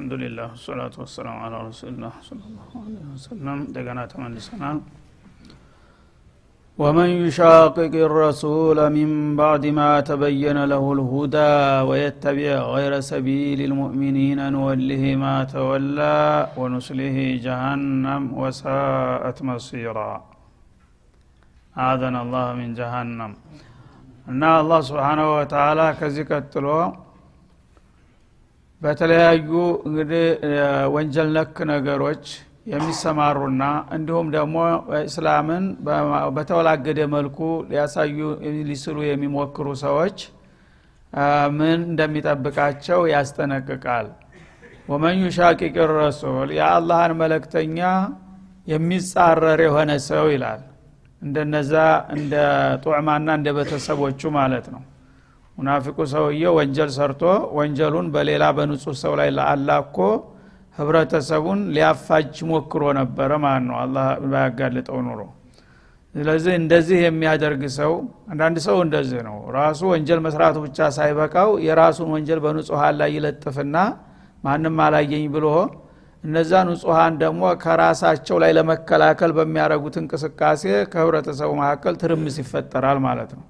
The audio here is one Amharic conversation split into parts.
አልሐምዱሊላህ ወሰላቱ ወሰላሙ አላ ረሱሊላህ ሰለላሁ ዐለይሂ ወሰለም እንደገና ተመልሰናል ومن يشاقق الرسول من بعد ما تبين له الهدى ويتبع غير سبيل المؤمنين نوله ما تولى ونسله جهنم وساءت مصيرا አዘን አላህ ሚን ጀሃነም እና አላህ ስብሓናሁ ወተላ ከዚህ ቀጥሎ በተለያዩ እንግዲህ ወንጀል ነክ ነገሮች የሚሰማሩና እንዲሁም ደግሞ እስላምን በተወላገደ መልኩ ሊያሳዩ ሊስሉ የሚሞክሩ ሰዎች ምን እንደሚጠብቃቸው ያስጠነቅቃል። ወመን ዩሻቂቅ ረሱል የአላህን መለክተኛ የሚጻረር የሆነ ሰው ይላል። እንደነዛ እንደ ጡዕማና እንደ ቤተሰቦቹ ማለት ነው ሙናፊቁ ሰውዬ ወንጀል ሰርቶ ወንጀሉን በሌላ በንጹህ ሰው ላይ ለአላኮ ህብረተሰቡን ሊያፋጅ ሞክሮ ነበረ ማለት ነው። አላህ ባያጋልጠው ኑሮ። ስለዚህ እንደዚህ የሚያደርግ ሰው አንዳንድ ሰው እንደዚህ ነው። ራሱ ወንጀል መስራቱ ብቻ ሳይበቃው የራሱን ወንጀል በንጹሀን ላይ ይለጥፍና ማንም አላየኝ ብሎ እነዛ ንጹሀን ደግሞ ከራሳቸው ላይ ለመከላከል በሚያደረጉት እንቅስቃሴ ከህብረተሰቡ መካከል ትርምስ ይፈጠራል ማለት ነው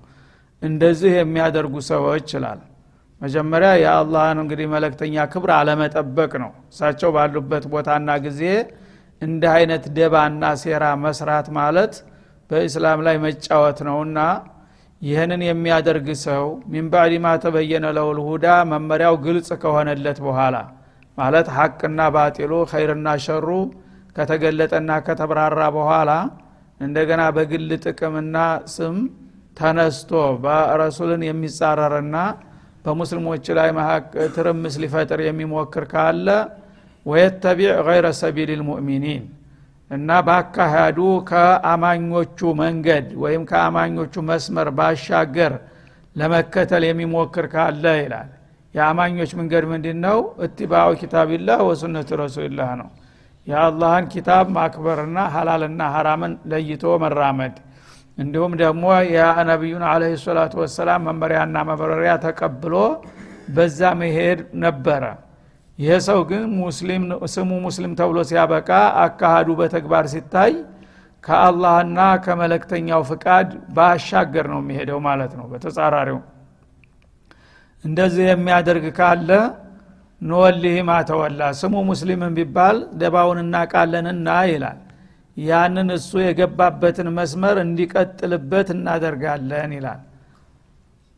እንደዚህ የሚያደርጉ ሰዎች ይችላል መጀመሪያ የአላህን እንግዲህ መለክተኛ ክብር አለመጠበቅ ነው። እሳቸው ባሉበት ቦታና ጊዜ እንደ አይነት ደባና ሴራ መስራት ማለት በእስላም ላይ መጫወት ነውና ይህንን የሚያደርግ ሰው ሚንባዕድ ማ ተበየነ ለውል መመሪያው ግልጽ ከሆነለት በኋላ ማለት ሐቅና ባጢሉ ኸይርና ሸሩ ከተገለጠና ከተብራራ በኋላ እንደገና በግል ጥቅምና ስም ተነስቶ በረሱልን የሚጻረርና በሙስሊሞች ላይ ትርምስ ሊፈጥር የሚሞክር ካለ ወየተቢዕ ገይረ ሰቢል ልሙእሚኒን እና በአካሄዱ ከአማኞቹ መንገድ ወይም ከአማኞቹ መስመር ባሻገር ለመከተል የሚሞክር ካለ ይላል። የአማኞች መንገድ ምንድን ነው እትባዑ ኪታብላህ ወሱነት ረሱልላህ ነው። የአላህን ኪታብ ማክበርና ሀላልና ሀራምን ለይቶ መራመድ እንዲሁም ደግሞ የነቢዩን አለ ሰላቱ ወሰላም መመሪያና መበረሪያ ተቀብሎ በዛ መሄድ ነበረ። ይህ ሰው ግን ስሙ ሙስሊም ተብሎ ሲያበቃ አካሃዱ በተግባር ሲታይ ከአላህና ከመለክተኛው ፍቃድ ባሻገር ነው የሚሄደው ማለት ነው በተጻራሪው። እንደዚህ የሚያደርግ ካለ ንወሊህ ማተወላ ስሙ ሙስሊምን ቢባል ደባውን እናቃለንና ይላል ያንን እሱ የገባበትን መስመር እንዲቀጥልበት እናደርጋለን ይላል።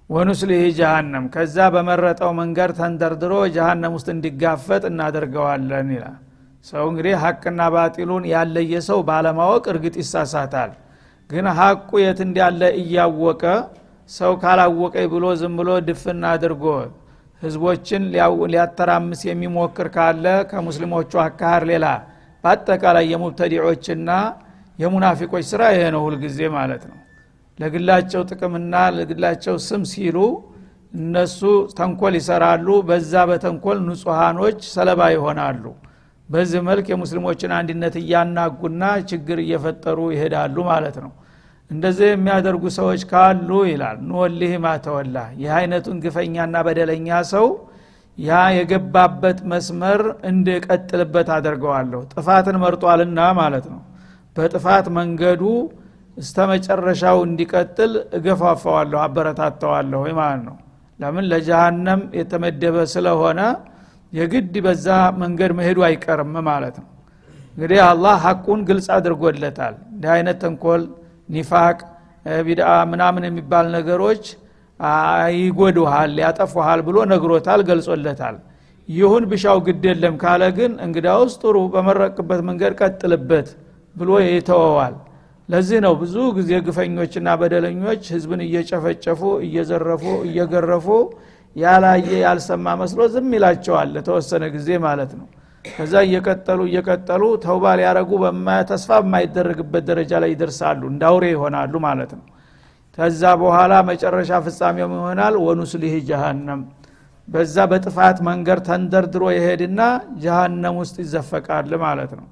ወኑስሊህ ጀሃነም ከዛ በመረጠው መንገድ ተንደርድሮ ጀሃነም ውስጥ እንዲጋፈጥ እናደርገዋለን ይላል። ሰው እንግዲህ ሀቅና ባጢሉን ያለየ ሰው ባለማወቅ እርግጥ ይሳሳታል። ግን ሀቁ የት እንዳለ እያወቀ ሰው ካላወቀ ብሎ ዝም ብሎ ድፍና አድርጎ ህዝቦችን ሊያተራምስ የሚሞክር ካለ ከሙስሊሞቹ አካሃር ሌላ በአጠቃላይ የሙብተዲዖችና የሙናፊቆች ስራ ይሄ ነው ሁልጊዜ ማለት ነው። ለግላቸው ጥቅምና ለግላቸው ስም ሲሉ እነሱ ተንኮል ይሰራሉ በዛ በተንኮል ንጹሃኖች ሰለባ ይሆናሉ። በዚህ መልክ የሙስሊሞችን አንድነት እያናጉና ችግር እየፈጠሩ ይሄዳሉ ማለት ነው። እንደዚህ የሚያደርጉ ሰዎች ካሉ ይላል ንወሊህ ማተወላ ይህ አይነቱን ግፈኛና በደለኛ ሰው ያ የገባበት መስመር እንድቀጥልበት አደርገዋለሁ። ጥፋትን መርጧልና ማለት ነው። በጥፋት መንገዱ እስተ መጨረሻው እንዲቀጥል እገፋፋዋለሁ አበረታተዋለሁ ማለት ነው። ለምን? ለጀሃነም የተመደበ ስለሆነ የግድ በዛ መንገድ መሄዱ አይቀርም ማለት ነው። እንግዲህ አላህ ሐቁን ግልጽ አድርጎለታል። እንዲህ አይነት ተንኮል ኒፋቅ ቢድአ ምናምን የሚባል ነገሮች ይጎዱሃል ያጠፉሃል ብሎ ነግሮታል ገልጾለታል። ይሁን ብሻው ግድ የለም ካለ ግን እንግዳውስ ጥሩ በመረቅበት መንገድ ቀጥልበት ብሎ ይተወዋል ለዚህ ነው ብዙ ጊዜ ግፈኞችና በደለኞች ህዝብን እየጨፈጨፉ እየዘረፉ እየገረፉ ያላየ ያልሰማ መስሎ ዝም ይላቸዋል ለተወሰነ ጊዜ ማለት ነው። ከዛ እየቀጠሉ እየቀጠሉ ተውባ ሊያረጉ ተስፋ በማይደረግበት ደረጃ ላይ ይደርሳሉ እንዳውሬ ይሆናሉ ማለት ነው ከዛ በኋላ መጨረሻ ፍጻሜው ይሆናል። ወኑስሊህ ጀሃነም። በዛ በጥፋት መንገድ ተንደርድሮ ይሄድና ጀሃነም ውስጥ ይዘፈቃል ማለት ነው።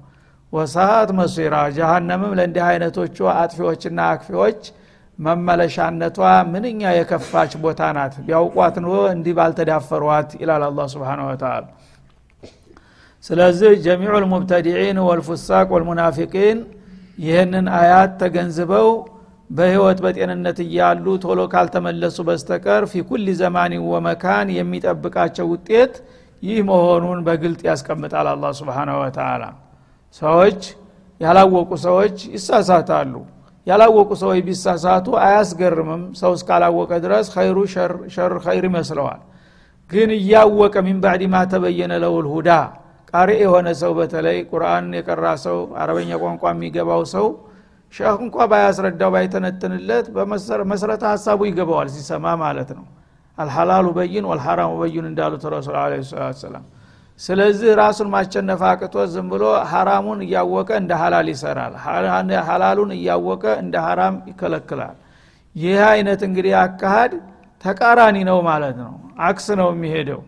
ወሳት መሲራ። ጀሃነምም ለእንዲህ አይነቶቹ አጥፊዎችና አክፊዎች መመለሻነቷ ምንኛ የከፋች ቦታ ናት። ቢያውቋት ኖ እንዲህ ባልተዳፈሯት ይላል አላ ስብን ወተላ ስለዚህ جميع المبتدعين والفساق والمنافقين ይህንን አያት ተገንዝበው በህይወት በጤንነት እያሉ ቶሎ ካልተመለሱ በስተቀር في كل زمان ومكان የሚጠብቃቸው ውጤት ይህ መሆኑን በግልጥ ያስቀምጣል الله سبحانه وتعالى ሰዎች ያላወቁ ሰዎች ይሳሳታሉ። ያላወቁ ሰዎች ቢሳሳቱ አያስገርምም። ሰው እስካላወቀ ድረስ ኸይሩ شر خير ይመስለዋል። ግን እያወቀ ሚን ባዕድ ማ ተበየነ ለውል ሁዳ ቃሪ የሆነ ሰው በተለይ ቁርአን የቀራ ሰው አረበኛ ቋንቋ የሚገባው ሰው ሸህ እንኳ ባያስረዳው ባይተነትንለት በመሰረተ ሀሳቡ ይገባዋል ሲሰማ ማለት ነው። አልሐላሉ በይን ወልሐራሙ በይን እንዳሉት ረሱል አለ ሰላም ስለዚህ ራሱን ማቸነፍ አቅቶ ዝም ብሎ ሐራሙን እያወቀ እንደ ሀላል ይሰራል። ሀላሉን እያወቀ እንደ ሀራም ይከለክላል። ይህ አይነት እንግዲህ አካሃድ ተቃራኒ ነው ማለት ነው። አክስ ነው የሚሄደው።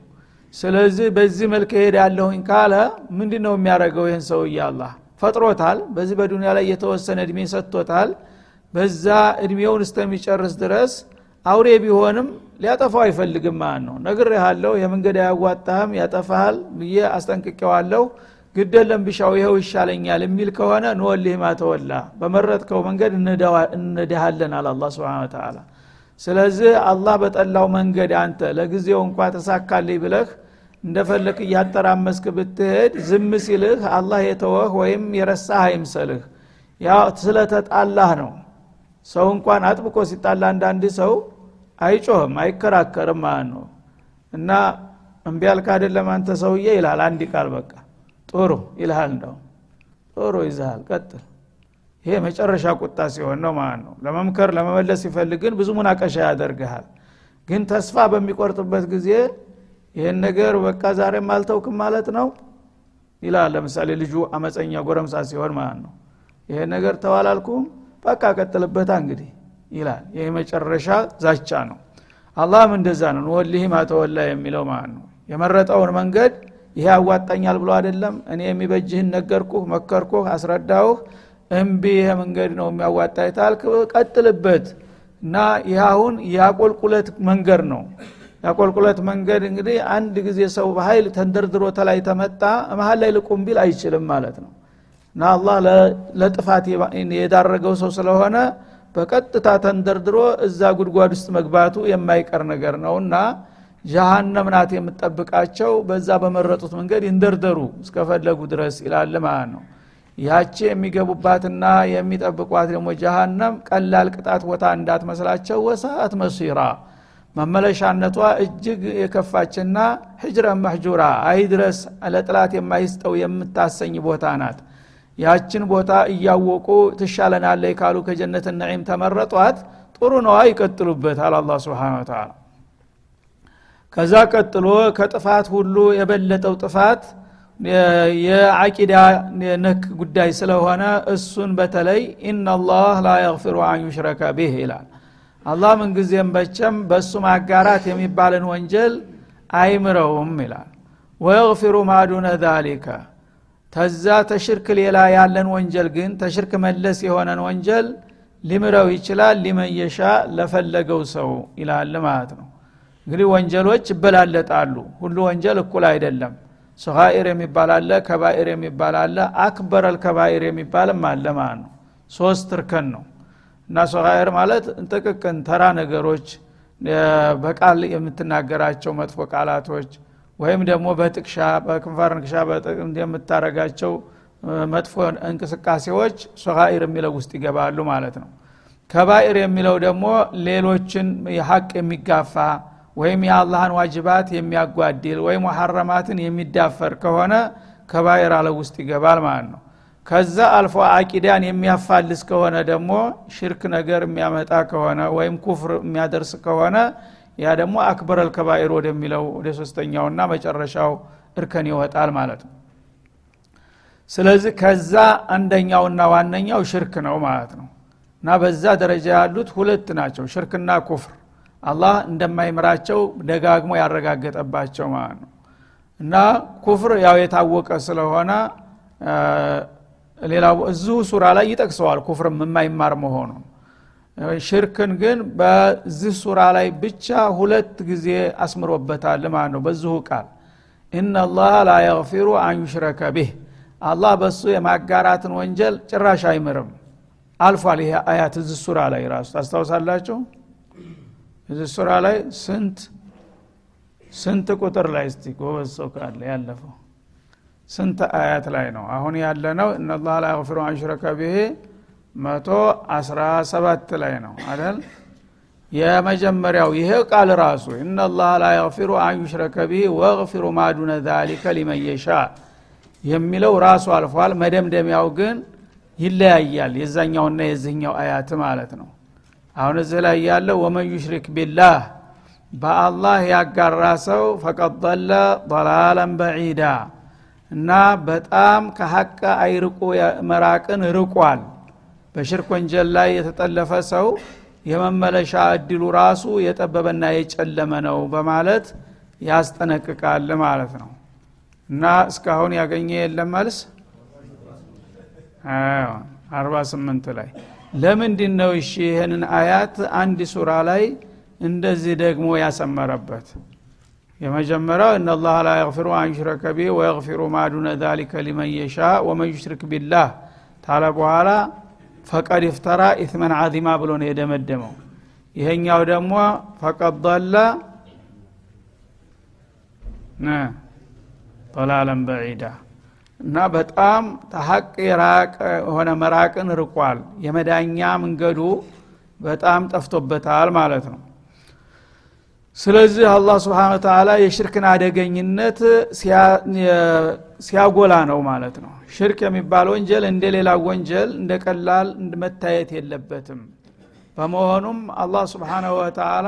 ስለዚህ በዚህ መልክ ሄድ ያለሁኝ ካለ ምንድ ነው የሚያደርገው ይህን ሰው እያላ ፈጥሮታል። በዚህ በዱኒያ ላይ የተወሰነ እድሜ ሰጥቶታል። በዛ እድሜውን እስከሚጨርስ ድረስ አውሬ ቢሆንም ሊያጠፋው አይፈልግም ማለት ነው። ያለው የመንገድ አያዋጣህም ያጠፋሃል ብዬ አስጠንቅቄዋለሁ። ግደለም ብሻው ይኸው ይሻለኛል የሚል ከሆነ ንወሊህ ማተወላ በመረጥከው መንገድ እንደሃለን አለ አላ ስብን ተላ ስለዚህ አላህ በጠላው መንገድ አንተ ለጊዜው እንኳ ተሳካልኝ ብለህ እንደፈለክ እያጠራመስክ ብትሄድ ዝም ሲልህ አላህ የተወህ ወይም የረሳህ አይምሰልህ። ያ ስለተጣላህ ነው። ሰው እንኳን አጥብቆ ሲጣላ አንዳንድ ሰው አይጮህም አይከራከርም ማለት ነው። እና እምቢ አይደለም አንተ ሰውዬ ይልሃል አንድ ቃል በቃ። ጥሩ ይልሃል እንደው ጥሩ ይዝሃል ቀጥል። ይሄ መጨረሻ ቁጣ ሲሆን ነው ማለት ነው። ለመምከር ለመመለስ ሲፈልግ ግን ብዙ ሙናቀሻ ያደርግሃል። ግን ተስፋ በሚቆርጥበት ጊዜ ይህን ነገር በቃ ዛሬም አልተውክም ማለት ነው ይላል። ለምሳሌ ልጁ አመፀኛ ጎረምሳ ሲሆን ማለት ነው። ይሄን ነገር ተዋላልኩም በቃ ቀጥልበታ እንግዲህ ይላል። ይህ መጨረሻ ዛቻ ነው። አላህም እንደዛ ነው። ወሊህ ማተወላ የሚለው ማለት ነው። የመረጠውን መንገድ ይሄ ያዋጣኛል ብሎ አይደለም። እኔ የሚበጅህን ነገርኩህ መከርኩህ አስረዳሁህ እምቢ ይሄ መንገድ ነው የሚያዋጣ የታልክ ቀጥልበት። እና ይህ አሁን የአቆልቁለት መንገድ ነው የአቆልቁለት መንገድ እንግዲህ አንድ ጊዜ ሰው በኃይል ተንደርድሮ ተላይ ተመጣ መሀል ላይ ልቁም ቢል አይችልም ማለት ነው። እና አላህ ለጥፋት የዳረገው ሰው ስለሆነ በቀጥታ ተንደርድሮ እዛ ጉድጓድ ውስጥ መግባቱ የማይቀር ነገር ነው እና ጀሃነም ናት የምጠብቃቸው በዛ በመረጡት መንገድ ይንደርደሩ እስከፈለጉ ድረስ ይላል ማለት ነው። ያቺ የሚገቡባትና የሚጠብቋት ደግሞ ጀሃነም ቀላል ቅጣት ቦታ እንዳትመስላቸው ወሰአት መሲራ መመለሻነቷ እጅግ የከፋችና ሕጅረን መሕጁራ አይ ድረስ ለጥላት የማይስጠው የምታሰኝ ቦታ ናት። ያችን ቦታ እያወቁ ትሻለናለይ ካሉ ከጀነት ነዒም ተመረጧት ጥሩ ነዋ ይቀጥሉበት አለ አላ ስብን ተላ ከዛ ቀጥሎ ከጥፋት ሁሉ የበለጠው ጥፋት የአቂዳ ነክ ጉዳይ ስለሆነ እሱን በተለይ ኢናላህ ላ የግፊሩ አን ዩሽረከ ቢህ ይላል አላህ ምንጊዜም በቸም በእሱ ማጋራት የሚባልን ወንጀል አይምረውም ይላል። ወየግፊሩ ማዱነ ዛሊከ። ተዛ ተሽርክ ሌላ ያለን ወንጀል ግን ተሽርክ መለስ የሆነን ወንጀል ሊምረው ይችላል ሊመየሻ ለፈለገው ሰው ይላል ማለት ነው። እንግዲህ ወንጀሎች ይበላለጣሉ። ሁሉ ወንጀል እኩል አይደለም። ሰኻኢር የሚባል አለ ከባኢር የሚባል አለ አክበር አልከባኢር የሚባልም አለ ማለት ነው። ሶስት እርከን ነው እና ሰኻኢር ማለት ጥቅቅን ተራ ነገሮች በቃል የምትናገራቸው መጥፎ ቃላቶች ወይም ደግሞ በጥቅሻ በክንፋር ንክሻ የምታረጋቸው መጥፎ እንቅስቃሴዎች ሶኻኢር የሚለው ውስጥ ይገባሉ ማለት ነው። ከባኢር የሚለው ደግሞ ሌሎችን ሀቅ የሚጋፋ ወይም የአላህን ዋጅባት የሚያጓድል ወይም ሐረማትን የሚዳፈር ከሆነ ከባይር አለ ውስጥ ይገባል ማለት ነው ከዛ አልፎ አቂዳን የሚያፋልስ ከሆነ ደግሞ ሽርክ ነገር የሚያመጣ ከሆነ ወይም ኩፍር የሚያደርስ ከሆነ ያ ደግሞ አክበር አልከባኢር ወደሚለው ወደ ሶስተኛውና መጨረሻው እርከን ይወጣል ማለት ነው። ስለዚህ ከዛ አንደኛውና ዋነኛው ሽርክ ነው ማለት ነው። እና በዛ ደረጃ ያሉት ሁለት ናቸው ሽርክና ኩፍር። አላህ እንደማይምራቸው ደጋግሞ ያረጋገጠባቸው ማለት ነው። እና ኩፍር ያው የታወቀ ስለሆነ ሌላ እዚሁ ሱራ ላይ ይጠቅሰዋል ኩፍርም የማይማር መሆኑን ሽርክን ግን በዚህ ሱራ ላይ ብቻ ሁለት ጊዜ አስምሮበታል ማለት ነው። በዚሁ ቃል ኢናላህ ላ የግፊሩ አን ዩሽረከ ቢህ። አላህ በሱ የማጋራትን ወንጀል ጭራሽ አይምርም። አልፏል ይሄ አያት እዚህ ሱራ ላይ ራሱ ታስታውሳላችሁ? እዚህ ሱራ ላይ ስንት ስንት ቁጥር ላይ እስቲ ጎበዝ ሰው ካለ ያለፈው ስንት አያት ላይ ነው? አሁን ያለ ነው እነላህ ላ የግፊሩ አን ዩሽረከ ቢህ መቶ አስራ ሰባት ላይ ነው አይደል? የመጀመሪያው ይሄ ቃል ራሱ إن الله لا يغفر أن يشرك به ويغفر ما دون ذلك لمن يشاء የሚለው ራሱ አልፏል። መደምደሚያው ግን ይለያያል። የዛኛውና የዚህኛው አያት ማለት ነው። አሁን እዚህ ላይ ያለው ومن يشرك بالله በአላህ ያጋራ ሰው فقد ضل ضلالا بعيدا እና በጣም ከሀቅ አይርቆ መራቅን ርቋል። በሽርክ ወንጀል ላይ የተጠለፈ ሰው የመመለሻ እድሉ ራሱ የጠበበና የጨለመ ነው በማለት ያስጠነቅቃል ማለት ነው። እና እስካሁን ያገኘ የለም መልስ? አርባ ስምንት ላይ። ለምንድን ነው እሺ ይህንን አያት አንድ ሱራ ላይ እንደዚህ ደግሞ ያሰመረበት የመጀመሪያው إن الله لا يغفر أن يشرك به ويغفر ما دون ذلك لمن يشاء ومن يشرك بالله። ታለ በኋላ فقد افترى إثما عظيما ብሎ ነው የደመደመው። ይሄኛው ደግሞ فقد ضل ضلالا بعيدا እና በጣም ተ حق የራቀ የሆነ መራቅን ርቋል። የመዳኛ መንገዱ በጣም ጠፍቶበታል ማለት ነው ስለዚህ አላህ ስብሓን ተላ የሽርክን አደገኝነት ሲያጎላ ነው ማለት ነው። ሽርክ የሚባል ወንጀል እንደ ሌላ ወንጀል እንደ ቀላል መታየት የለበትም። በመሆኑም አላህ ስብሓናሁ ወተላ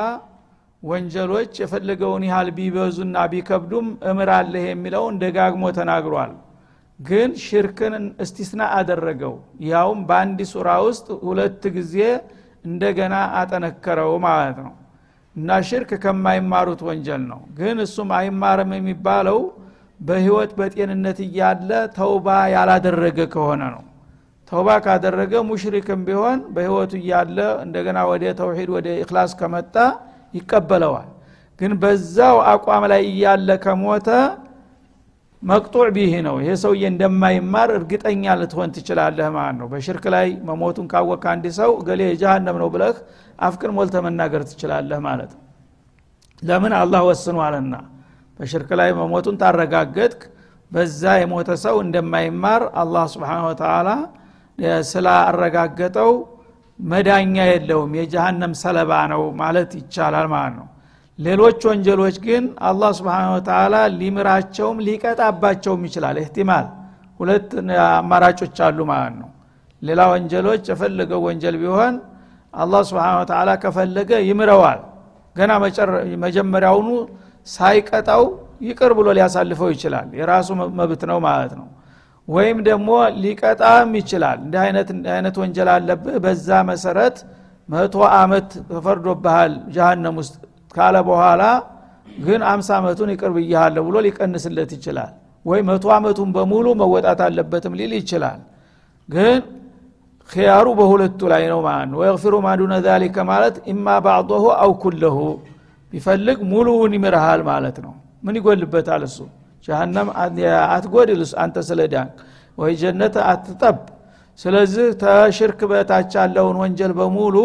ወንጀሎች የፈለገውን ያህል ቢበዙና ቢከብዱም እምራለህ የሚለውን ደጋግሞ ተናግሯል። ግን ሽርክን እስቲስና አደረገው። ያውም በአንድ ሱራ ውስጥ ሁለት ጊዜ እንደገና አጠነከረው ማለት ነው እና ሽርክ ከማይማሩት ወንጀል ነው። ግን እሱም አይማርም የሚባለው በህይወት በጤንነት እያለ ተውባ ያላደረገ ከሆነ ነው። ተውባ ካደረገ ሙሽሪክም ቢሆን በህይወቱ እያለ እንደገና ወደ ተውሂድ ወደ ኢክላስ ከመጣ ይቀበለዋል። ግን በዛው አቋም ላይ እያለ ከሞተ مقطوع به ነው። ይሄ ሰውዬ እንደማይማር እርግጠኛ ልትሆን ትችላለህ ማለት ነው። በሽርክ ላይ መሞቱን ካወቅ አንድ ሰው ገሌ የጀሃነም ነው ብለህ አፍቅን ሞልተ መናገር ትችላለህ ማለት ነው። ለምን? አላህ ወስኗልና። በሽርክ ላይ መሞቱን ታረጋገጥክ በዛ የሞተ ሰው እንደማይማር አላህ ስብሓን ወተላ ስላረጋገጠው መዳኛ የለውም። የጀሃነም ሰለባ ነው ማለት ይቻላል ማለት ነው ሌሎች ወንጀሎች ግን አላህ ስብሓን ወተላ ሊምራቸውም ሊቀጣባቸውም ይችላል። እህቲማል ሁለት አማራጮች አሉ ማለት ነው። ሌላ ወንጀሎች የፈለገው ወንጀል ቢሆን አላህ ስብሓን ወተላ ከፈለገ ይምረዋል። ገና መጀመሪያውኑ ሳይቀጣው ይቅር ብሎ ሊያሳልፈው ይችላል። የራሱ መብት ነው ማለት ነው። ወይም ደግሞ ሊቀጣም ይችላል። እንዲህ አይነት ወንጀል አለብህ። በዛ መሰረት መቶ አመት ተፈርዶብሃል። ጀሃነም ውስጥ ካለ በኋላ ግን አምሳ አመቱን ይቅር ብያሃለሁ ብሎ ሊቀንስለት ይችላል። ወይ መቶ አመቱን በሙሉ መወጣት አለበትም ሊል ይችላል። ግን ኪያሩ በሁለቱ ላይ ነው ማለት ነው። ወየግፊሩ ማዱነ ዛሊከ ማለት ኢማ ባዕضሁ አው ኩለሁ ቢፈልግ ሙሉውን ይምርሃል ማለት ነው። ምን ይጎልበታል እሱ? ጀሃነም አትጎድል አንተ ስለ ዳንክ። ወይ ጀነት አትጠብ። ስለዚህ ተሽርክ በታች ያለውን ወንጀል በሙሉ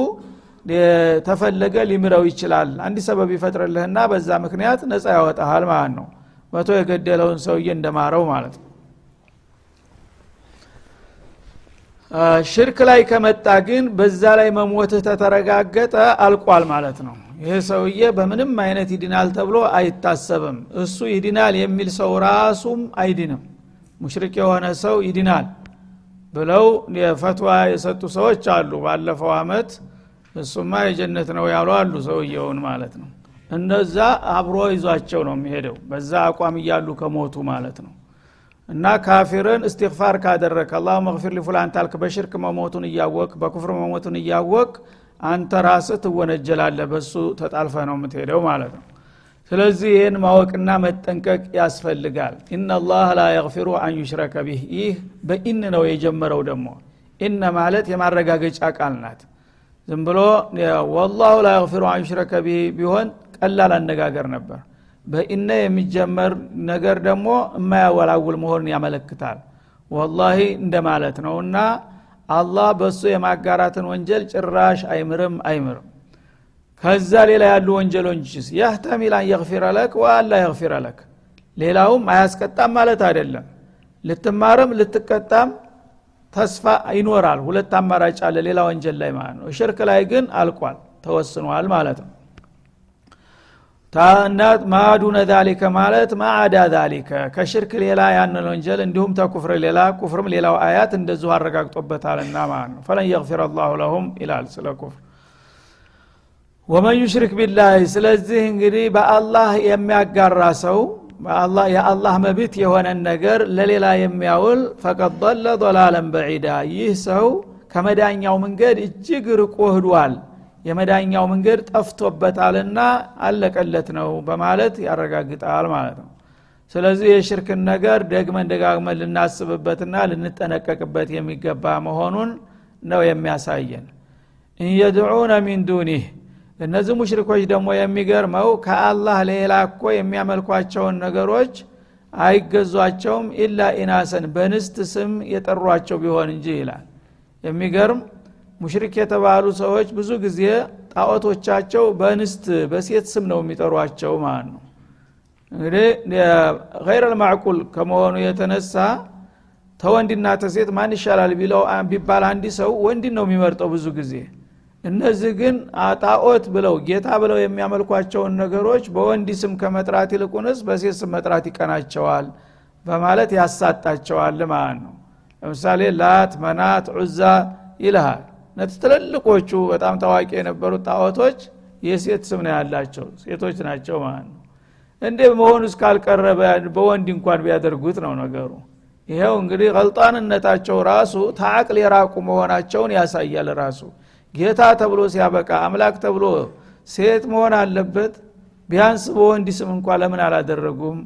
ተፈለገ ሊምረው ይችላል። አንድ ሰበብ ይፈጥርልህና በዛ ምክንያት ነፃ ያወጣሃል ማለት ነው። መቶ የገደለውን ሰውዬ እንደማረው ማለት ነው። ሽርክ ላይ ከመጣ ግን በዛ ላይ መሞትህ ተተረጋገጠ አልቋል ማለት ነው። ይህ ሰውዬ በምንም አይነት ይድናል ተብሎ አይታሰብም። እሱ ይድናል የሚል ሰው ራሱም አይድንም። ሙሽሪክ የሆነ ሰው ይድናል ብለው የፈትዋ የሰጡ ሰዎች አሉ። ባለፈው አመት እሱማ የጀነት ነው ያሉ አሉ ሰውየውን ማለት ነው። እነዛ አብሮ ይዟቸው ነው የሚሄደው። በዛ አቋም እያሉ ከሞቱ ማለት ነው። እና ካፊርን እስትግፋር ካደረግ አላሁ መግፊር ሊፉላን ታልክ በሽርክ መሞቱን እያወቅ በኩፍር መሞቱን እያወቅ አንተ ራስህ ትወነጀላለህ በሱ ተጣልፈ ነው የምትሄደው ማለት ነው። ስለዚህ ይህን ማወቅና መጠንቀቅ ያስፈልጋል። ኢናላህ ላ የግፊሩ አን ዩሽረከ ቢህ ይህ በኢን ነው የጀመረው ደግሞ። ኢነ ማለት የማረጋገጫ ቃል ናት ዝም ብሎ ወላሁ ላ የግፊሩ አን ዩሽረከ ቢህ ቢሆን ቀላል አነጋገር ነበር። በኢነ የሚጀመር ነገር ደግሞ የማያወላውል መሆኑን ያመለክታል። ወላሂ እንደማለት ነው እና አላህ በእሱ የማጋራትን ወንጀል ጭራሽ አይምርም አይምርም። ከዛ ሌላ ያሉ ወንጀሎችስ? ያህተሚል አን የግፊረ ለክ ወአላ የግፊረ ለክ። ሌላውም አያስቀጣም ማለት አይደለም። ልትማርም ልትቀጣም ተስፋ ይኖራል። ሁለት አማራጭ አለ። ሌላ ወንጀል ላይ ማለት ነው። ሽርክ ላይ ግን አልቋል ተወስኗል ማለት ነው። ታናት ማዱነ ዛሊከ ማለት ማአዳ ዛሊከ ከሽርክ ሌላ ያንን ወንጀል እንዲሁም ተኩፍር ሌላ ኩፍርም ሌላው አያት እንደዚሁ አረጋግጦበታልና ማለት ነው። ፈለን የግፊር አላሁ ለሁም ይላል ስለ ኩፍር። ወመን ዩሽሪክ ቢላህ ስለዚህ እንግዲህ በአላህ የሚያጋራ ሰው የአላህ መብት የሆነን ነገር ለሌላ የሚያውል ፈቀድ ضለ ضላለን በዒዳ። ይህ ሰው ከመዳኛው መንገድ እጅግ ርቆ ህዷል የመዳኛው መንገድ ጠፍቶበታልና አለቀለት ነው በማለት ያረጋግጣል ማለት ነው። ስለዚህ የሽርክን ነገር ደግመን ደጋግመን ልናስብበትና ልንጠነቀቅበት የሚገባ መሆኑን ነው የሚያሳየን። እንየድዑነ ሚን ዱኒህ እነዚህ ሙሽሪኮች ደግሞ የሚገርመው ከአላህ ሌላ እኮ የሚያመልኳቸውን ነገሮች አይገዟቸውም ኢላ ኢናሰን በንስት ስም የጠሯቸው ቢሆን እንጂ ይላል። የሚገርም ሙሽሪክ የተባሉ ሰዎች ብዙ ጊዜ ጣዖቶቻቸው በንስት በሴት ስም ነው የሚጠሯቸው ማለት ነው። እንግዲህ ገይረ ልማዕቁል ከመሆኑ የተነሳ ተወንድና ተሴት ማን ይሻላል ቢባል አንድ ሰው ወንድን ነው የሚመርጠው ብዙ ጊዜ እነዚህ ግን ጣዖት ብለው ጌታ ብለው የሚያመልኳቸውን ነገሮች በወንድ ስም ከመጥራት ይልቁንስ በሴት ስም መጥራት ይቀናቸዋል በማለት ያሳጣቸዋል ማለት ነው። ለምሳሌ ላት መናት ዑዛ ይልሃል። እነት ትልልቆቹ በጣም ታዋቂ የነበሩት ጣዖቶች የሴት ስም ነው ያላቸው ሴቶች ናቸው ማለት ነው። እንዴ መሆኑ እስካልቀረበ በወንድ እንኳን ቢያደርጉት ነው ነገሩ። ይኸው እንግዲህ ቀልጣንነታቸው ራሱ ታዕቅል የራቁ መሆናቸውን ያሳያል ራሱ ጌታ ተብሎ ሲያበቃ አምላክ ተብሎ ሴት መሆን አለበት። ቢያንስ በወንድ ስም እንኳ ለምን አላደረጉም?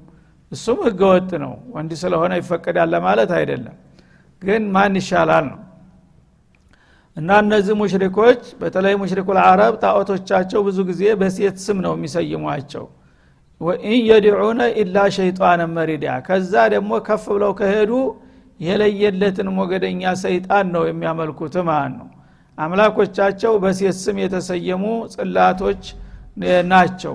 እሱም ህገወጥ ነው። ወንድ ስለሆነ ይፈቀዳል ለማለት አይደለም። ግን ማን ይሻላል ነው? እና እነዚህ ሙሽሪኮች በተለይ ሙሽሪኩ ልዓረብ ጣዖቶቻቸው ብዙ ጊዜ በሴት ስም ነው የሚሰይሟቸው። ወኢን የድዑነ ኢላ ሸይጣን መሪዳ ከዛ ደግሞ ከፍ ብለው ከሄዱ የለየለትን ሞገደኛ ሰይጣን ነው የሚያመልኩት ማለት ነው አምላኮቻቸው በሴት ስም የተሰየሙ ጽላቶች ናቸው።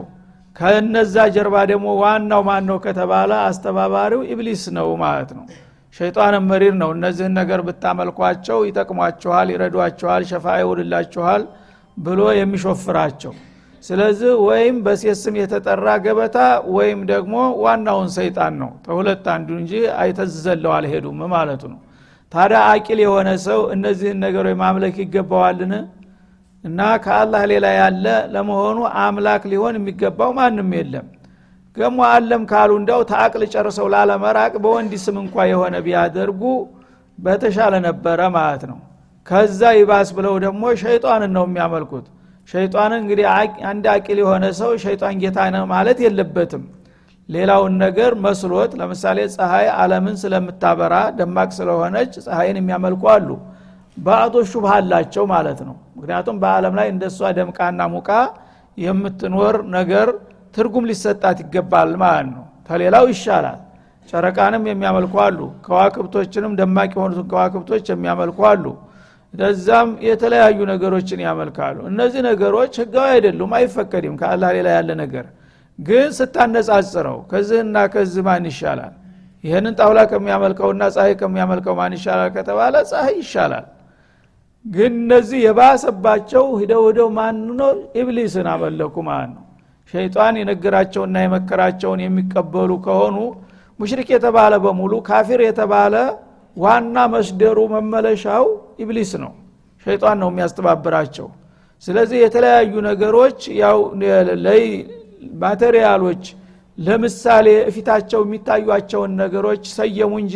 ከነዛ ጀርባ ደግሞ ዋናው ማን ነው ከተባለ አስተባባሪው ኢብሊስ ነው ማለት ነው። ሸይጣን መሪር ነው። እነዚህን ነገር ብታመልኳቸው ይጠቅሟችኋል ይረዷችኋል ሸፋ ይውልላችኋል ብሎ የሚሾፍራቸው። ስለዚህ ወይም በሴት ስም የተጠራ ገበታ ወይም ደግሞ ዋናውን ሰይጣን ነው። ተሁለት አንዱ እንጂ አይተዘለው አልሄዱም ማለቱ ነው ታዲያ አቂል የሆነ ሰው እነዚህን ነገሮች ማምለክ ይገባዋልን? እና ከአላህ ሌላ ያለ ለመሆኑ አምላክ ሊሆን የሚገባው ማንም የለም። ገሞ አለም ካሉ እንዳው ተአቅል ጨርሰው ላለመራቅ በወንድ ስም እንኳ የሆነ ቢያደርጉ በተሻለ ነበረ ማለት ነው። ከዛ ይባስ ብለው ደግሞ ሸይጣንን ነው የሚያመልኩት። ሸይጣን እንግዲህ አንድ አቂል የሆነ ሰው ሸይጣን ጌታ ማለት የለበትም ሌላውን ነገር መስሎት ለምሳሌ ፀሐይ አለምን ስለምታበራ ደማቅ ስለሆነች ፀሐይን የሚያመልኩ አሉ። ባዕዶች ሹብሃ ማለት ነው። ምክንያቱም በአለም ላይ እንደሷ ደምቃና ሙቃ የምትኖር ነገር ትርጉም ሊሰጣት ይገባል ማለት ነው። ከሌላው ይሻላል። ጨረቃንም የሚያመልኩ አሉ። ከዋክብቶችንም ደማቅ የሆኑትን ከዋክብቶች የሚያመልኩ አሉ። ለዛም የተለያዩ ነገሮችን ያመልካሉ። እነዚህ ነገሮች ህጋዊ አይደሉም አይፈቀድም። ከአላህ ሌላ ያለ ነገር ግን ስታነጻጽረው ከዚህና ከዚህ ማን ይሻላል? ይህንን ጣውላ ከሚያመልከውና ፀሐይ ከሚያመልከው ማን ይሻላል ከተባለ ፀሐይ ይሻላል። ግን እነዚህ የባሰባቸው ሂደው ሂደው ማን ነው ኢብሊስን አመለኩ ማለት ነው። ሸይጣን የነገራቸውና የመከራቸውን የሚቀበሉ ከሆኑ ሙሽሪክ የተባለ በሙሉ ካፊር የተባለ ዋና መስደሩ መመለሻው ኢብሊስ ነው። ሸይጣን ነው የሚያስተባብራቸው። ስለዚህ የተለያዩ ነገሮች ያው ማቴሪያሎች ለምሳሌ እፊታቸው የሚታዩቸውን ነገሮች ሰየሙ እንጂ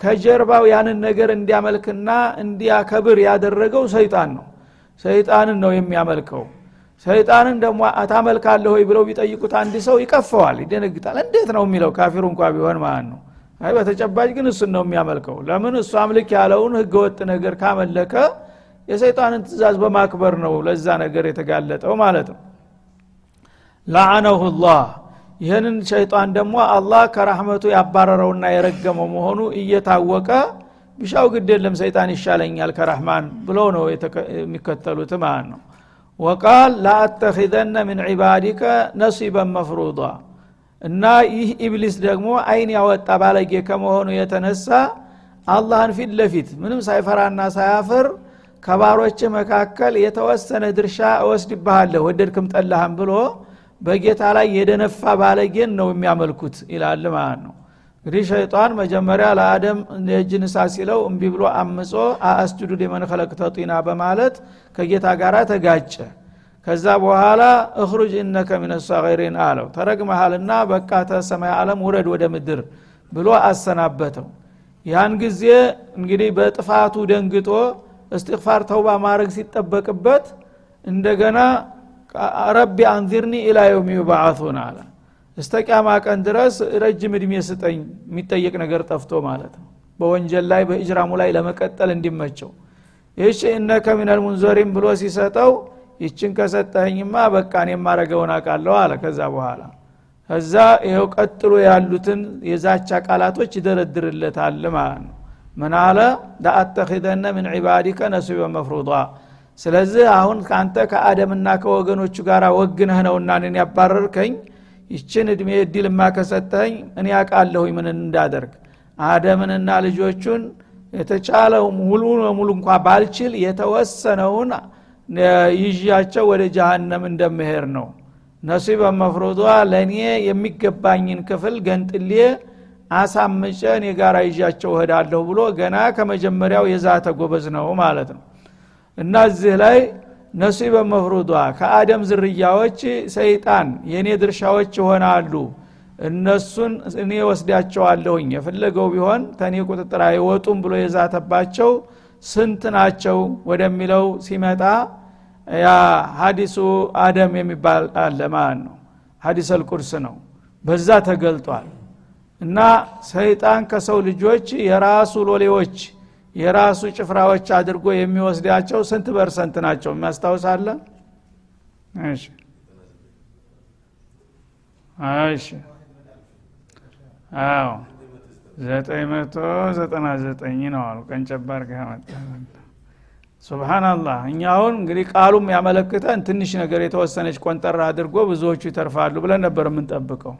ከጀርባው ያንን ነገር እንዲያመልክና እንዲያከብር ያደረገው ሰይጣን ነው። ሰይጣንን ነው የሚያመልከው። ሰይጣንን ደግሞ አታመልካለህ ወይ ብለው ቢጠይቁት አንድ ሰው ይቀፈዋል ይደነግጣል። እንዴት ነው የሚለው? ካፊሩ እንኳ ቢሆን ማለት ነው። አይ በተጨባጭ ግን እሱን ነው የሚያመልከው። ለምን? እሱ አምልክ ያለውን ህገወጥ ነገር ካመለከ የሰይጣንን ትእዛዝ በማክበር ነው ለዛ ነገር የተጋለጠው ማለት ነው ላአነሁ ላህ። ይህንን ሸይጣን ደግሞ አላህ ከራህመቱ ያባረረውና የረገመው መሆኑ እየታወቀ ቢሻው ግድ የለም ሰይጣን ይሻለኛል ከራህማን ብለው ነው የሚከተሉት ማለት ነው። ወቃል ላአተኪዘነ ምን ዒባዲከ ነሲበን መፍሩض እና ይህ ኢብሊስ ደግሞ አይን ያወጣ ባለጌ ከመሆኑ የተነሳ አላህን ፊት ለፊት ምንም ሳይፈራና ሳያፍር ከባሮች መካከል የተወሰነ ድርሻ እወስድብሃለሁ ወደድክም ጠላህም ብሎ በጌታ ላይ የደነፋ ባለጌን ነው የሚያመልኩት ይላል ማለት ነው። እንግዲህ ሸይጣን መጀመሪያ ለአደም የእጅ ንሳ ሲለው እምቢ ብሎ አምጾ አአስጁዱ ሊመን ከለቅተ ጢና በማለት ከጌታ ጋር ተጋጨ። ከዛ በኋላ እኽሩጅ እነከ ሚነ ሳገሪን አለው። ተረግመሃልና በቃ ተሰማይ ዓለም ውረድ ወደ ምድር ብሎ አሰናበተው። ያን ጊዜ እንግዲህ በጥፋቱ ደንግጦ እስትግፋር ተውባ ማድረግ ሲጠበቅበት እንደገና ረቢ አንዚርኒ ኢላ የውም ዩባዓቱን አለ። እስተ ቂያማ ቀን ድረስ ረጅም እድሜ ስጠኝ የሚጠየቅ ነገር ጠፍቶ ማለት ነው። በወንጀል ላይ በእጅራሙ ላይ ለመቀጠል እንዲመቸው። ይህች እነከ ሚነል ሙንዘሪን ብሎ ሲሰጠው ይችን ከሰጠኸኝማ በቃ እኔ የማረገውን አውቃለሁ አለ። ከዛ በኋላ ከዛ ይኸው ቀጥሎ ያሉትን የዛቻ ቃላቶች ይደረድርለታል ማለት ነው። ምን አለ? ለአተኪደነ ምን ዒባዲከ ነሱበ መፍሩض ስለዚህ አሁን ከአንተ ከአደምና ከወገኖቹ ጋር ወግነህ ነውና እኔን ያባረርከኝ። ይችን እድሜ እድልማ ከሰጠኝ እኔ ያውቃለሁ ምን እንዳደርግ። አደምንና ልጆቹን የተቻለው ሙሉ በሙሉ እንኳ ባልችል የተወሰነውን ይዣቸው ወደ ጀሃነም እንደምሄር ነው። ነሲበ መፍሩዷ ለእኔ የሚገባኝን ክፍል ገንጥሌ አሳምጨ እኔ ጋር ይዣቸው እሄዳለሁ ብሎ ገና ከመጀመሪያው የዛተ ጎበዝ ነው ማለት ነው እና እዚህ ላይ ነሲበ መፍሩዷ ከአደም ዝርያዎች ሰይጣን የእኔ ድርሻዎች ይሆናሉ እነሱን እኔ ወስዳቸዋለሁኝ የፈለገው ቢሆን ተኔ ቁጥጥር አይወጡም ብሎ የዛተባቸው ስንት ናቸው ወደሚለው ሲመጣ ያ ሀዲሱ አደም የሚባል አለ ማለት ነው። حديث القدس ነው። በዛ ተገልጧል። እና ሰይጣን ከሰው ልጆች የራሱ ሎሌዎች የራሱ ጭፍራዎች አድርጎ የሚወስዳቸው ስንት percent ናቸው? የሚያስታውሳለ እሺ። እሺ። አዎ። ዘጠኝ መቶ ዘጠና ዘጠኝ ነው አሉ። ከመጣ سبحان الله እኛ አሁን እንግዲህ ቃሉም ያመለክተን ትንሽ ነገር የተወሰነች ቆንጠራ አድርጎ ብዙዎቹ ይተርፋሉ ብለን ነበር የምንጠብቀው።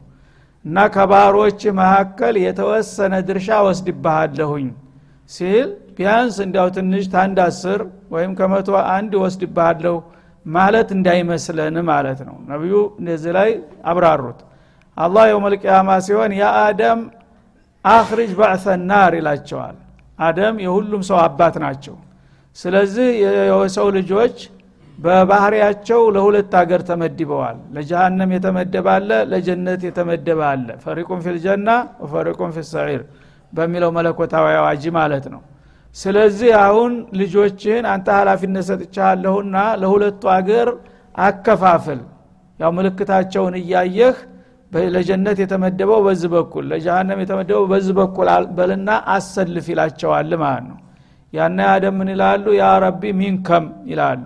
እና ከባሮች መካከል የተወሰነ ድርሻ ወስድባሃለሁኝ ሲል ቢያንስ እንዲያው ትንሽ ታንድ አስር ወይም ከመቶ አንድ ወስድባሃለሁ ማለት እንዳይመስለን ማለት ነው። ነቢዩ እንደዚህ ላይ አብራሩት። አላህ የውመልቅያማ ሲሆን የአደም አክሪጅ ባዕሰ ይላቸዋል። አደም የሁሉም ሰው አባት ናቸው። ስለዚህ የሰው ልጆች በባህሪያቸው ለሁለት ሀገር ተመድበዋል። ለጀሃነም የተመደበ አለ ለጀነት የተመደበ አለ። ፈሪቁን ፊልጀና ወፈሪቁን ፊሰዒር በሚለው መለኮታዊ አዋጅ ማለት ነው። ስለዚህ አሁን ልጆችህን አንተ ሀላፊነት ሰጥቻለሁና ለሁለቱ አገር አከፋፍል ያው ምልክታቸውን እያየህ ለጀነት የተመደበው በዚህ በኩል ለጀሃነም የተመደበው በዚህ በኩል በልና አሰልፍ ይላቸዋል ማለት ነው። ያና ምን ይላሉ? ያ ረቢ ሚንከም ይላሉ።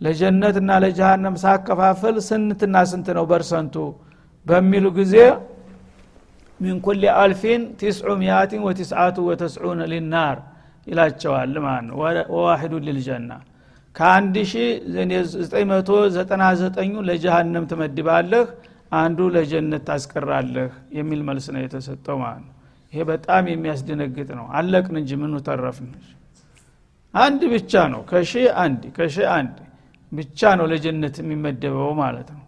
ለጀነትና ለጀሃነም ሳከፋፍል ስንትና ስንት ነው በርሰንቱ በሚሉ ጊዜ ሚን ኩል አልፊን ቲስዑ ሚያቲን ወቲስዓቱ ወተስዑነ ሊናር ይላቸዋል ማለት ነው ወዋሂዱ ልልጀና ከአንድ ሺ ዘጠኝ መቶ ዘጠና ዘጠኙ ለጀሃነም ትመድባለህ አንዱ ለጀነት ታስቀራለህ የሚል መልስ ነው የተሰጠው ማለት ነው። ይሄ በጣም የሚያስደነግጥ ነው። አለቅን እንጂ ምኑ ተረፍን? አንድ ብቻ ነው። ከሺ አንድ ከሺ አንድ ብቻ ነው ለጀነት የሚመደበው ማለት ነው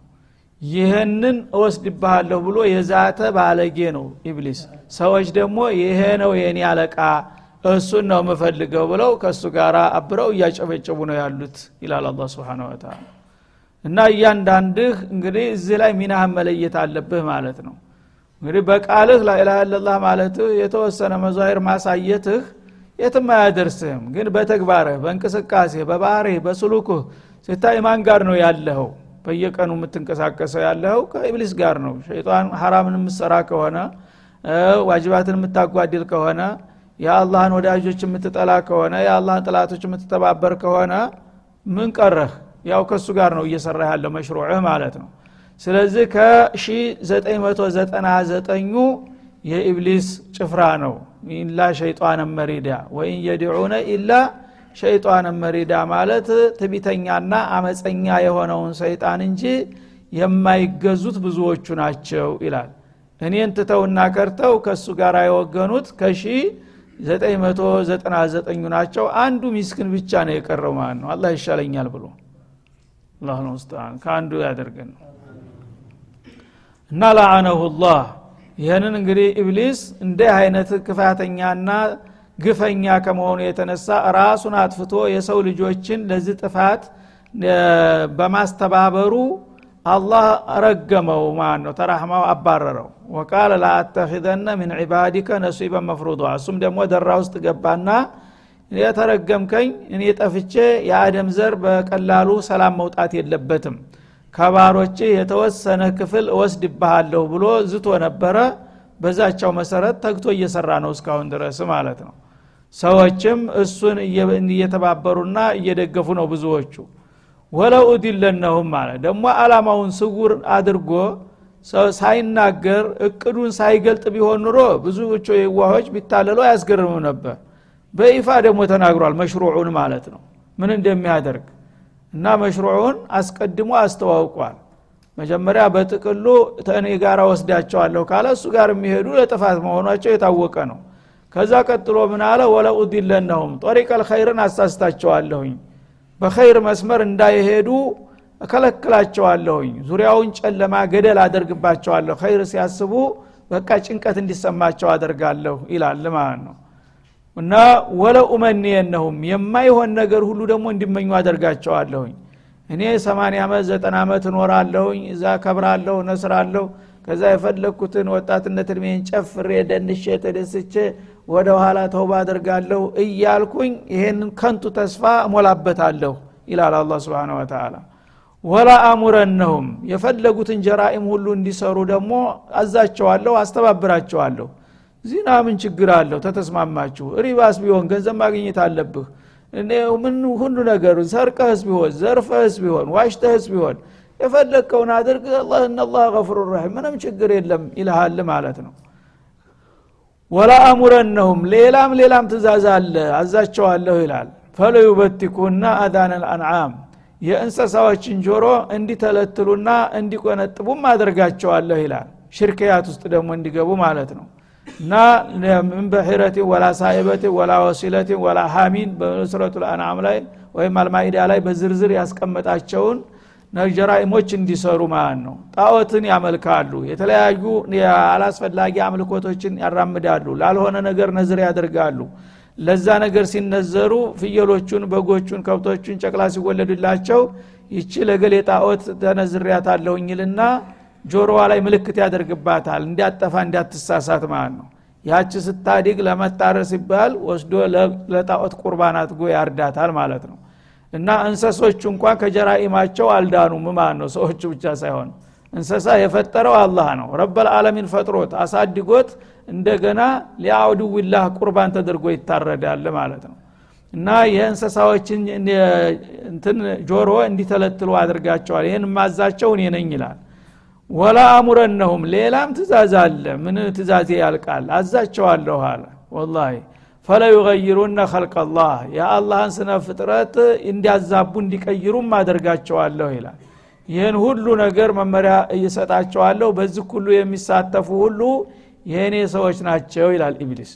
ይህንን እወስድብሃለሁ ብሎ የዛተ ባለጌ ነው ኢብሊስ። ሰዎች ደግሞ ይሄ ነው የኔ አለቃ እሱን ነው የምፈልገው ብለው ከእሱ ጋር አብረው እያጨበጨቡ ነው ያሉት ይላል አላ ስብን ወተላ እና እያንዳንድህ እንግዲህ እዚህ ላይ ሚናህን መለየት አለብህ ማለት ነው። እንግዲህ በቃልህ ላኢላሃ ኢለላህ ማለትህ የተወሰነ መዛሂር ማሳየትህ የትም አያደርስህም። ግን በተግባርህ በእንቅስቃሴ በባህርህ በስሉክህ ስታይ ማን ጋር ነው ያለኸው በየቀኑ የምትንቀሳቀሰው ያለኸው ከኢብሊስ ጋር ነው። ሸይጣን ሐራምን የምትሰራ ከሆነ ዋጅባትን የምታጓድል ከሆነ የአላህን ወዳጆች የምትጠላ ከሆነ የአላህን ጥላቶች የምትተባበር ከሆነ ምን ቀረህ? ያው ከእሱ ጋር ነው እየሰራ ያለው መሽሩዕህ ማለት ነው። ስለዚህ ከ1999 የኢብሊስ ጭፍራ ነው። ኢላ ሸይጣን መሪዳ ወይን የድዑነ ኢላ ሸይጣን መሪዳ ማለት ትቢተኛና አመፀኛ የሆነውን ሰይጣን እንጂ የማይገዙት ብዙዎቹ ናቸው ይላል። እኔን ትተውና ቀርተው ከእሱ ጋር የወገኑት ከሺ 999 ናቸው። አንዱ ሚስክን ብቻ ነው የቀረው ማለት ነው። አላህ ይሻለኛል ብሎ አላህ ሙስተዓን ከአንዱ ያደርገን። እና ለአነሁ ላህ። ይህንን እንግዲህ ኢብሊስ እንዲህ አይነት ክፋተኛና ግፈኛ ከመሆኑ የተነሳ ራሱን አጥፍቶ የሰው ልጆችን ለዚህ ጥፋት በማስተባበሩ አላህ ረገመው ማለት ነው ተራህማው አባረረው። ወቃለ ላአተኪዘነ ምን ዒባዲከ ነሲበን መፍሩዷ። እሱም ደግሞ ደራ ውስጥ ገባና የተረገምከኝ እኔ ጠፍቼ የአደም ዘር በቀላሉ ሰላም መውጣት የለበትም። ከባሮች የተወሰነ ክፍል እወስድብሃለሁ ብሎ ዝቶ ነበረ። በዛቻው መሰረት ተግቶ እየሰራ ነው እስካሁን ድረስ ማለት ነው ሰዎችም እሱን እየተባበሩና እየደገፉ ነው ብዙዎቹ። ወለው ኡዲለነሁም ማለት ደግሞ አላማውን ስውር አድርጎ ሳይናገር እቅዱን ሳይገልጥ ቢሆን ኑሮ ብዙዎቹ የዋሆች ቢታለሉ አያስገርምም ነበር። በይፋ ደግሞ ተናግሯል መሽሩዑን ማለት ነው። ምን እንደሚያደርግ እና መሽሩዑን አስቀድሞ አስተዋውቋል። መጀመሪያ በጥቅሉ ተእኔ ጋር ወስዳቸዋለሁ ካለ እሱ ጋር የሚሄዱ ለጥፋት መሆናቸው የታወቀ ነው ከዛ ቀጥሎ ምን አለ? ወለኡዲለነሁም ጦሪቀል ኸይርን አሳስታቸዋለሁኝ። በኸይር መስመር እንዳይሄዱ እከለክላቸዋለሁኝ። ዙሪያውን ጨለማ ገደል አደርግባቸዋለሁ። ኸይር ሲያስቡ በቃ ጭንቀት እንዲሰማቸው አደርጋለሁ ይላል ማለት ነው። እና ወለኡመኒየነሁም የማይሆን ነገር ሁሉ ደግሞ እንዲመኙ አደርጋቸዋለሁኝ። እኔ 80 ዓመት 90 ዓመት እኖራለሁኝ እዛ ከብራለሁ ነስራለሁ። ከዛ የፈለግኩትን ወጣትነት እድሜን ጨፍሬ ደንሼ ተደስቼ ወደ ኋላ ተውባ አደርጋለሁ እያልኩኝ ይሄንን ከንቱ ተስፋ እሞላበታለሁ ይላል አላ ስብን ወተላ ወላ አሙረነሁም የፈለጉትን ጀራኢም ሁሉ እንዲሰሩ ደግሞ አዛቸዋለሁ አስተባብራቸዋለሁ። ዚና ምን ችግር አለው? ተተስማማችሁ። ሪባስ ቢሆን ገንዘብ ማግኘት አለብህ። ምን ሁሉ ነገር ሰርቀህስ ቢሆን ዘርፈህስ ቢሆን ዋሽተህስ ቢሆን የፈለግከውን አድርግ። አላህ غفور رحيم ምንም ችግር የለም ይልሃል ማለት ነው ولآمرنهم ሌላም ሌላም ትእዛዝ አለ አዛቸዋለሁ ይላል። فليبتكن آذان الأنعام የእንሰሳዎችን ጆሮ እንዲተለትሉና እንዲቆነጥቡም አደርጋቸዋለሁ ይላል። ሽርክያት ውስጥ ደግሞ እንዲገቡ ማለት ነው። እና ምን በሒረትን ወላ ሳይበትን ወላ ወሲለትን ወላ ሀሚን በሱረቱ ልአንዓም ላይ ወይም አልማኢዳ ላይ በዝርዝር ያስቀመጣቸውን ጀራኢሞች እንዲሰሩ ማለት ነው። ጣዖትን ያመልካሉ። የተለያዩ አላስፈላጊ አምልኮቶችን ያራምዳሉ። ላልሆነ ነገር ነዝር ያደርጋሉ። ለዛ ነገር ሲነዘሩ ፍየሎቹን በጎቹን ከብቶቹን ጨቅላ ሲወለድላቸው ይቺ ለገሌ ጣዖት ተነዝሪያታለሁኝልና ጆሮዋ ላይ ምልክት ያደርግባታል። እንዲያጠፋ እንዲያትሳሳት ማለት ነው። ያቺ ስታዲግ ለመታረር ሲባል ወስዶ ለጣዖት ቁርባን አድጎ ያርዳታል ማለት ነው እና እንሰሶቹ እንኳን ከጀራኢማቸው አልዳኑም። ማለት ነው ሰዎቹ ብቻ ሳይሆን እንሰሳ የፈጠረው አላህ ነው። ረበል ዓለሚን ፈጥሮት አሳድጎት እንደገና ሊአውድዊላህ ቁርባን ተደርጎ ይታረዳል ማለት ነው። እና የእንሰሳዎችን እንትን ጆሮ እንዲተለትሉ አድርጋቸዋል። ይህን ማዛቸው እኔ ነኝ ይላል። ወላ አሙረነሁም ሌላም ትእዛዝ አለ። ምን ትእዛዜ ያልቃል? አዛቸዋለሁ አለ። ወላሂ ፈለዩገይሩነ ኸልቀላህ የአላህን ስነ ፍጥረት እንዲያዛቡ እንዲቀይሩም አደርጋቸዋለሁ ይላል። ይህን ሁሉ ነገር መመሪያ እየሰጣቸዋለሁ። በዚህ ሁሉ የሚሳተፉ ሁሉ የእኔ ሰዎች ናቸው ይላል ኢብሊስ።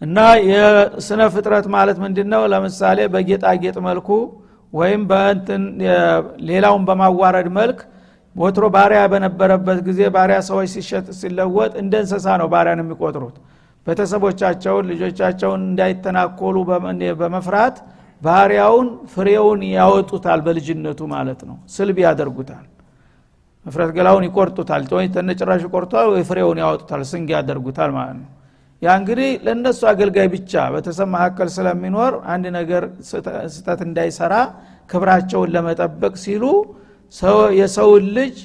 እና የስነ ፍጥረት ማለት ምንድን ነው ለምሳሌ በጌጣጌጥ መልኩ ወይም በእንትን ሌላውን በማዋረድ መልክ ወትሮ ባሪያ በነበረበት ጊዜ ባሪያ ሰዎች ሲሸጥ ሲለወጥ እንደ እንስሳ ነው ባሪያን የሚቆጥሩት ቤተሰቦቻቸውን ልጆቻቸውን እንዳይተናኮሉ በመፍራት ባህሪያውን ፍሬውን ያወጡታል በልጅነቱ ማለት ነው። ስልብ ያደርጉታል። መፍረት ገላውን ይቆርጡታል። ተነጭራሽ ይቆርጧል ወይ ፍሬውን ያወጡታል ስንግ ያደርጉታል ማለት ነው። ያ እንግዲህ ለእነሱ አገልጋይ ብቻ በተሰብ መካከል ስለሚኖር አንድ ነገር ስተት እንዳይሰራ ክብራቸውን ለመጠበቅ ሲሉ የሰውን ልጅ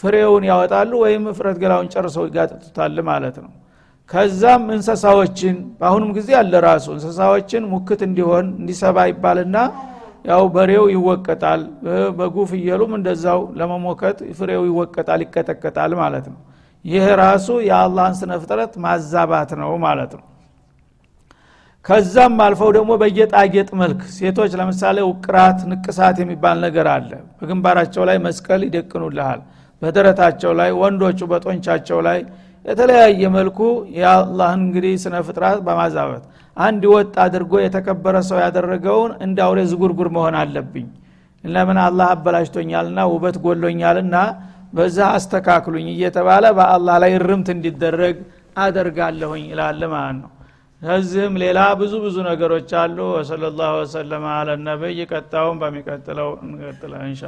ፍሬውን ያወጣሉ ወይም ፍረት ገላውን ጨርሰው ይጋጥጡታል ማለት ነው ከዛም እንሰሳዎችን በአሁኑም ጊዜ አለ ራሱ እንስሳዎችን ሙክት እንዲሆን እንዲሰባ ይባልና ያው በሬው ይወቀጣል በጉ ፍየሉም እንደዛው ለመሞከት ፍሬው ይወቀጣል ይቀጠቀጣል ማለት ነው። ይህ ራሱ የአላህን ስነ ፍጥረት ማዛባት ነው ማለት ነው። ከዛም አልፈው ደግሞ በጌጣጌጥ መልክ ሴቶች ለምሳሌ ውቅራት ንቅሳት የሚባል ነገር አለ። በግንባራቸው ላይ መስቀል ይደቅኑልሃል በደረታቸው ላይ ወንዶቹ በጦንቻቸው ላይ የተለያየ መልኩ የአላህን እንግዲህ ስነ ፍጥራት በማዛበት አንድ ወጥ አድርጎ የተከበረ ሰው ያደረገውን እንደ አውሬ ዝጉርጉር መሆን አለብኝ። ለምን አላህ አበላሽቶኛልና ውበት ጎሎኛልና በዛ አስተካክሉኝ እየተባለ በአላህ ላይ ርምት እንዲደረግ አደርጋለሁኝ ይላል ማለት ነው። ከዚህም ሌላ ብዙ ብዙ ነገሮች አሉ። ወሰለ ላሁ ወሰለማ አለ ነቢይ። ቀጣውን በሚቀጥለው እንቀጥለ እንሻ